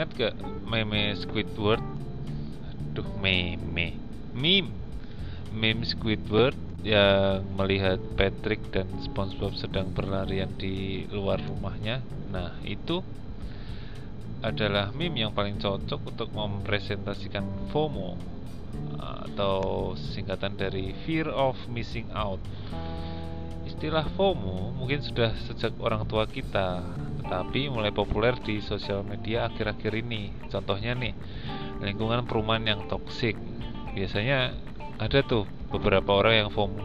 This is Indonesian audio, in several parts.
ingat gak meme Squidward aduh meme meme meme Squidward yang melihat Patrick dan SpongeBob sedang berlarian di luar rumahnya. Nah, itu adalah meme yang paling cocok untuk mempresentasikan FOMO atau singkatan dari fear of missing out. Istilah FOMO mungkin sudah sejak orang tua kita, tetapi mulai populer di sosial media akhir-akhir ini. Contohnya nih, lingkungan perumahan yang toksik. Biasanya ada tuh beberapa orang yang FOMO.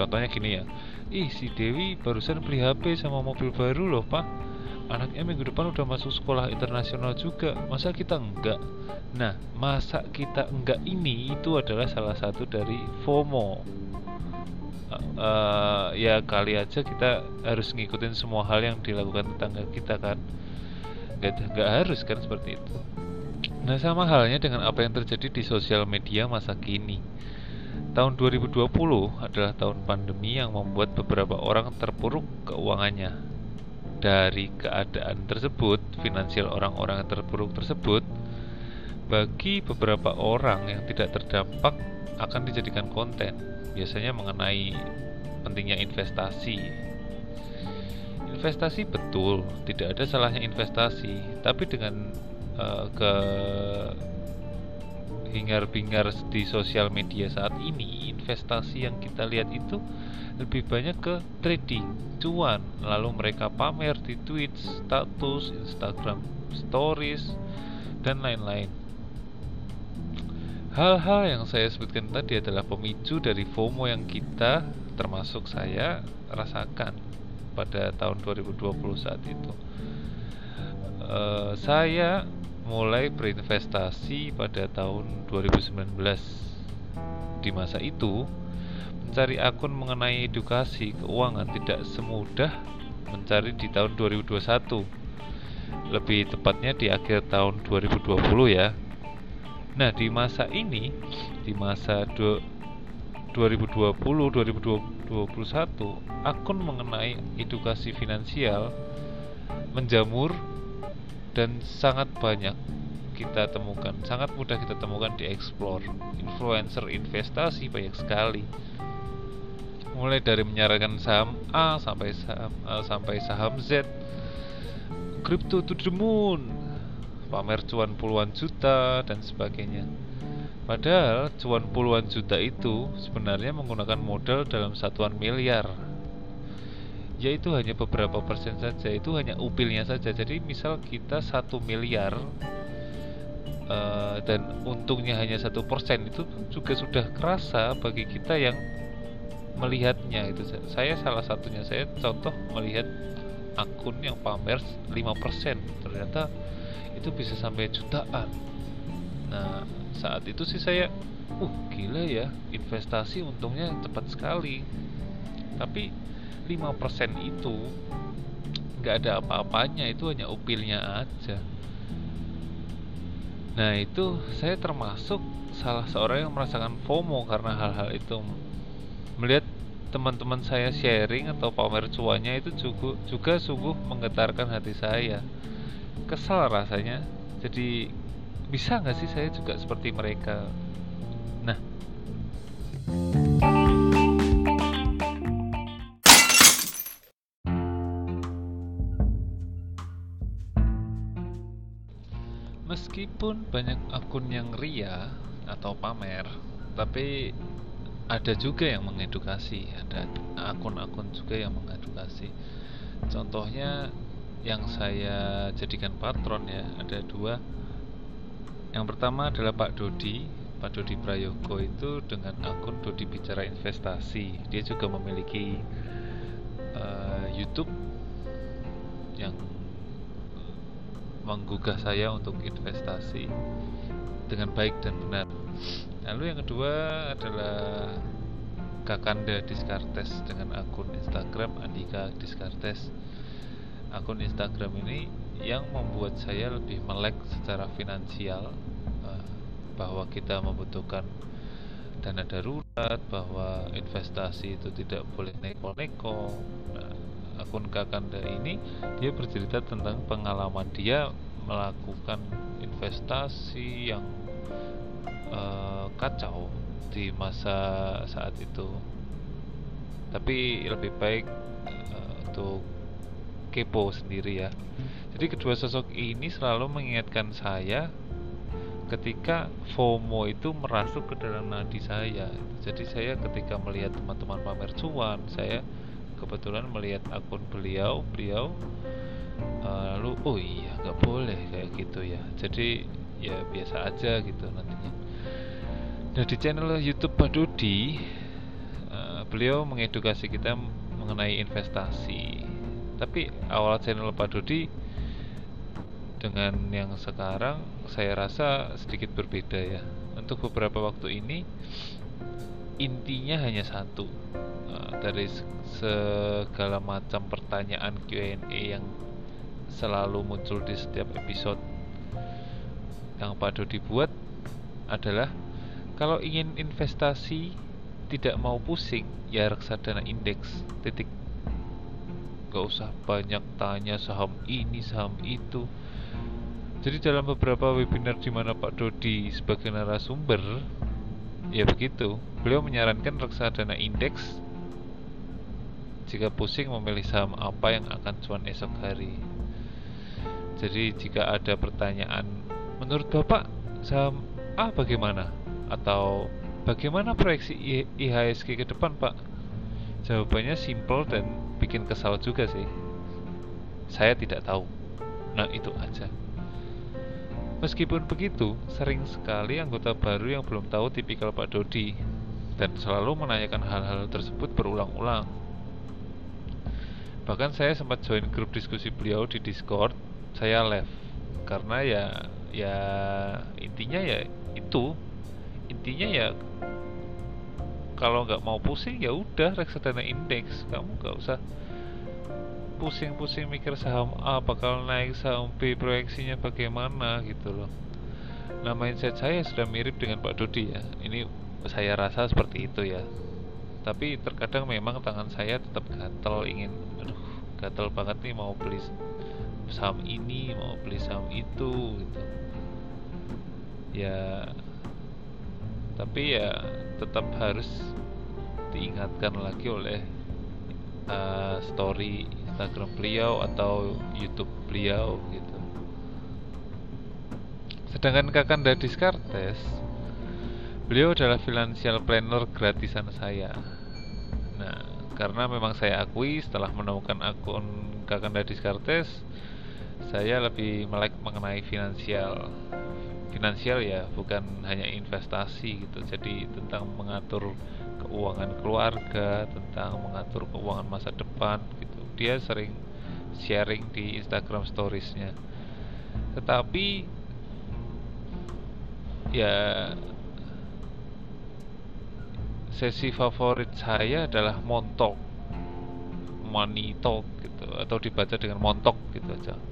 Contohnya gini ya ih si Dewi barusan beli HP sama mobil baru loh pak. Anaknya minggu depan udah masuk sekolah internasional juga. Masa kita enggak? Nah masa kita enggak ini itu adalah salah satu dari FOMO uh, ya kali aja kita harus ngikutin semua hal yang dilakukan tetangga kita kan? Nggak nggak harus kan seperti itu. Nah sama halnya dengan apa yang terjadi di sosial media masa kini. Tahun 2020 adalah tahun pandemi yang membuat beberapa orang terpuruk keuangannya. Dari keadaan tersebut, finansial orang-orang terpuruk tersebut, bagi beberapa orang yang tidak terdampak akan dijadikan konten, biasanya mengenai pentingnya investasi. Investasi betul, tidak ada salahnya investasi, tapi dengan uh, ke hingar-bingar di sosial media saat ini investasi yang kita lihat itu lebih banyak ke trading cuan. Lalu mereka pamer di tweet status Instagram stories dan lain-lain hal-hal yang saya sebutkan tadi adalah pemicu dari FOMO yang kita termasuk saya rasakan pada tahun 2020 saat itu uh, saya mulai berinvestasi pada tahun 2019. Di masa itu, mencari akun mengenai edukasi keuangan tidak semudah mencari di tahun 2021. Lebih tepatnya di akhir tahun 2020 ya. Nah, di masa ini, di masa 2020 2021 akun mengenai edukasi finansial menjamur dan sangat banyak kita temukan, sangat mudah kita temukan di explore. Influencer investasi banyak sekali. Mulai dari menyarankan saham A sampai saham A sampai saham Z. Crypto to the moon. Pamer cuan puluhan juta dan sebagainya. Padahal cuan puluhan juta itu sebenarnya menggunakan modal dalam satuan miliar. Ya itu hanya beberapa persen saja itu hanya upilnya saja. Jadi misal kita satu miliar uh, dan untungnya hanya satu persen itu juga sudah kerasa bagi kita yang melihatnya itu. Saya salah satunya saya contoh melihat akun yang pamer 5% ternyata itu bisa sampai jutaan. Nah saat itu sih saya uh gila ya investasi untungnya cepat sekali. Tapi 5% itu nggak ada apa-apanya itu hanya upilnya aja. Nah itu saya termasuk salah seorang yang merasakan FOMO karena hal-hal itu. Melihat teman-teman saya sharing atau pamer cuannya itu juga, juga sungguh menggetarkan hati saya kesal rasanya. Jadi bisa nggak sih saya juga seperti mereka? Nah. Meskipun banyak akun yang ria atau pamer, tapi ada juga yang mengedukasi, ada akun-akun juga yang mengedukasi. Contohnya yang saya jadikan patron ya, ada dua. Yang pertama adalah Pak Dodi, Pak Dodi Prayogo itu dengan akun Dodi Bicara Investasi. Dia juga memiliki uh, YouTube yang menggugah saya untuk investasi dengan baik dan benar. Lalu yang kedua adalah Kakanda Diskartes dengan akun Instagram Andika Diskartes. Akun Instagram ini yang membuat saya lebih melek secara finansial eh, bahwa kita membutuhkan dana darurat, bahwa investasi itu tidak boleh neko-neko. Nah, akun Kakanda ini dia bercerita tentang pengalaman dia melakukan investasi yang uh, kacau di masa saat itu tapi lebih baik uh, untuk kepo sendiri ya. Jadi kedua sosok ini selalu mengingatkan saya ketika FOMO itu merasuk ke dalam nadi saya. Jadi saya ketika melihat teman-teman pamer cuan saya kebetulan melihat akun beliau beliau uh, lalu oh iya nggak boleh kayak gitu ya. Jadi ya biasa aja gitu nantinya. Nah di channel YouTube Pak Dodi uh, beliau mengedukasi kita mengenai investasi tapi awal channel Pak Dodi dengan yang sekarang saya rasa sedikit berbeda ya. Untuk beberapa waktu ini intinya hanya satu. Uh, dari segala macam pertanyaan Q&A yang selalu muncul di setiap episode yang Pak Dodi buat adalah kalau ingin investasi tidak mau pusing ya reksadana indeks titik gak usah banyak tanya saham ini saham itu jadi dalam beberapa webinar di mana Pak Dodi sebagai narasumber ya begitu beliau menyarankan reksadana indeks jika pusing memilih saham apa yang akan cuan esok hari. Jadi jika ada pertanyaan, menurut Bapak saham A bagaimana? Atau bagaimana proyeksi IHSG ke depan Pak? Jawabannya simple dan bikin kesal juga sih. Saya tidak tahu. Nah itu aja. Meskipun begitu, sering sekali anggota baru yang belum tahu tipikal Pak Dodi dan selalu menanyakan hal-hal tersebut berulang-ulang bahkan saya sempat join grup diskusi beliau di Discord saya left karena ya ya intinya ya itu intinya ya kalau nggak mau pusing ya udah reksadana indeks. Kamu nggak usah pusing-pusing mikir saham A bakal naik saham B proyeksinya bagaimana gitu loh. Nah mindset saya sudah mirip dengan Pak Dodi ya. Ini saya rasa seperti itu ya. Tapi terkadang memang tangan saya tetap gatel ingin aduh gatel banget nih mau beli saham ini mau beli saham itu gitu. Ya tapi ya tetap harus diingatkan lagi oleh uh, story Instagram beliau atau YouTube beliau gitu sedangkan Kakanda Descartes Beliau adalah financial planner gratisan saya. Nah, karena memang saya akui setelah menemukan akun Kakanda Descartes, saya lebih melek mengenai finansial. Finansial ya, bukan hanya investasi gitu. Jadi tentang mengatur keuangan keluarga, tentang mengatur keuangan masa depan gitu. Dia sering sharing di Instagram storiesnya. Tetapi ya sesi favorit saya adalah montok money talk gitu atau dibaca dengan montok gitu aja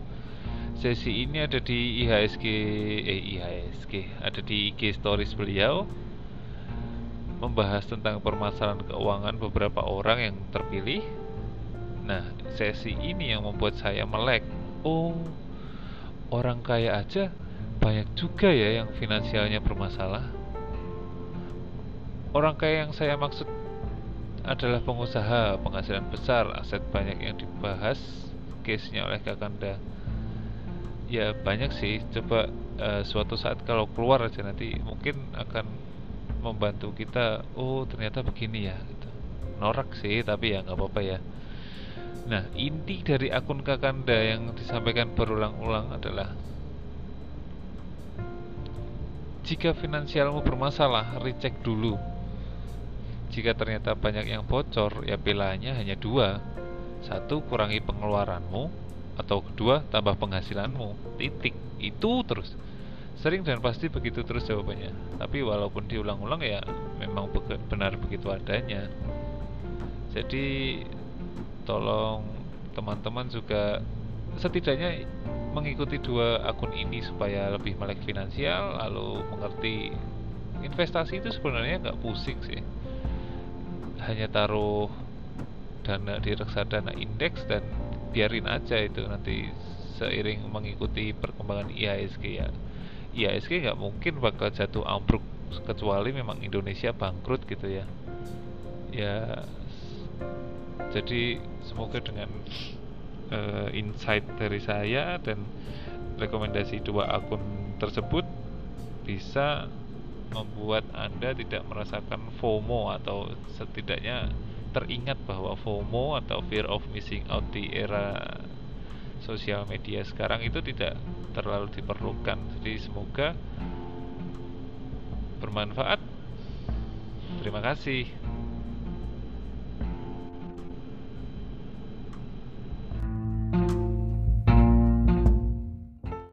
sesi ini ada di IHSG eh IHSG ada di IG stories beliau membahas tentang permasalahan keuangan beberapa orang yang terpilih. Nah sesi ini yang membuat saya melek. Oh orang kaya aja banyak juga ya yang finansialnya bermasalah. Orang kaya yang saya maksud adalah pengusaha penghasilan besar, aset banyak yang dibahas case-nya oleh Kakanda. Ya banyak sih, coba uh, suatu saat kalau keluar aja nanti mungkin akan membantu kita. Oh ternyata begini ya. Gitu. Norak sih, tapi ya nggak apa-apa ya. Nah inti dari akun Kakanda yang disampaikan berulang-ulang adalah jika finansialmu bermasalah, recheck dulu jika ternyata banyak yang bocor, ya pilihannya hanya dua. Satu, kurangi pengeluaranmu, atau kedua, tambah penghasilanmu. Titik. Itu terus. Sering dan pasti begitu terus jawabannya. Tapi walaupun diulang-ulang ya memang benar begitu adanya. Jadi tolong teman-teman juga setidaknya mengikuti dua akun ini supaya lebih melek finansial lalu mengerti investasi itu sebenarnya nggak pusing sih hanya taruh dana di reksadana indeks dan biarin aja itu nanti seiring mengikuti perkembangan IHSG ya. IHSG nggak mungkin bakal jatuh ambruk kecuali memang Indonesia bangkrut gitu ya. Ya jadi semoga dengan uh, insight dari saya dan rekomendasi dua akun tersebut bisa membuat Anda tidak merasakan FOMO atau setidaknya teringat bahwa FOMO atau fear of missing out di era sosial media sekarang itu tidak terlalu diperlukan. Jadi semoga bermanfaat. Terima kasih.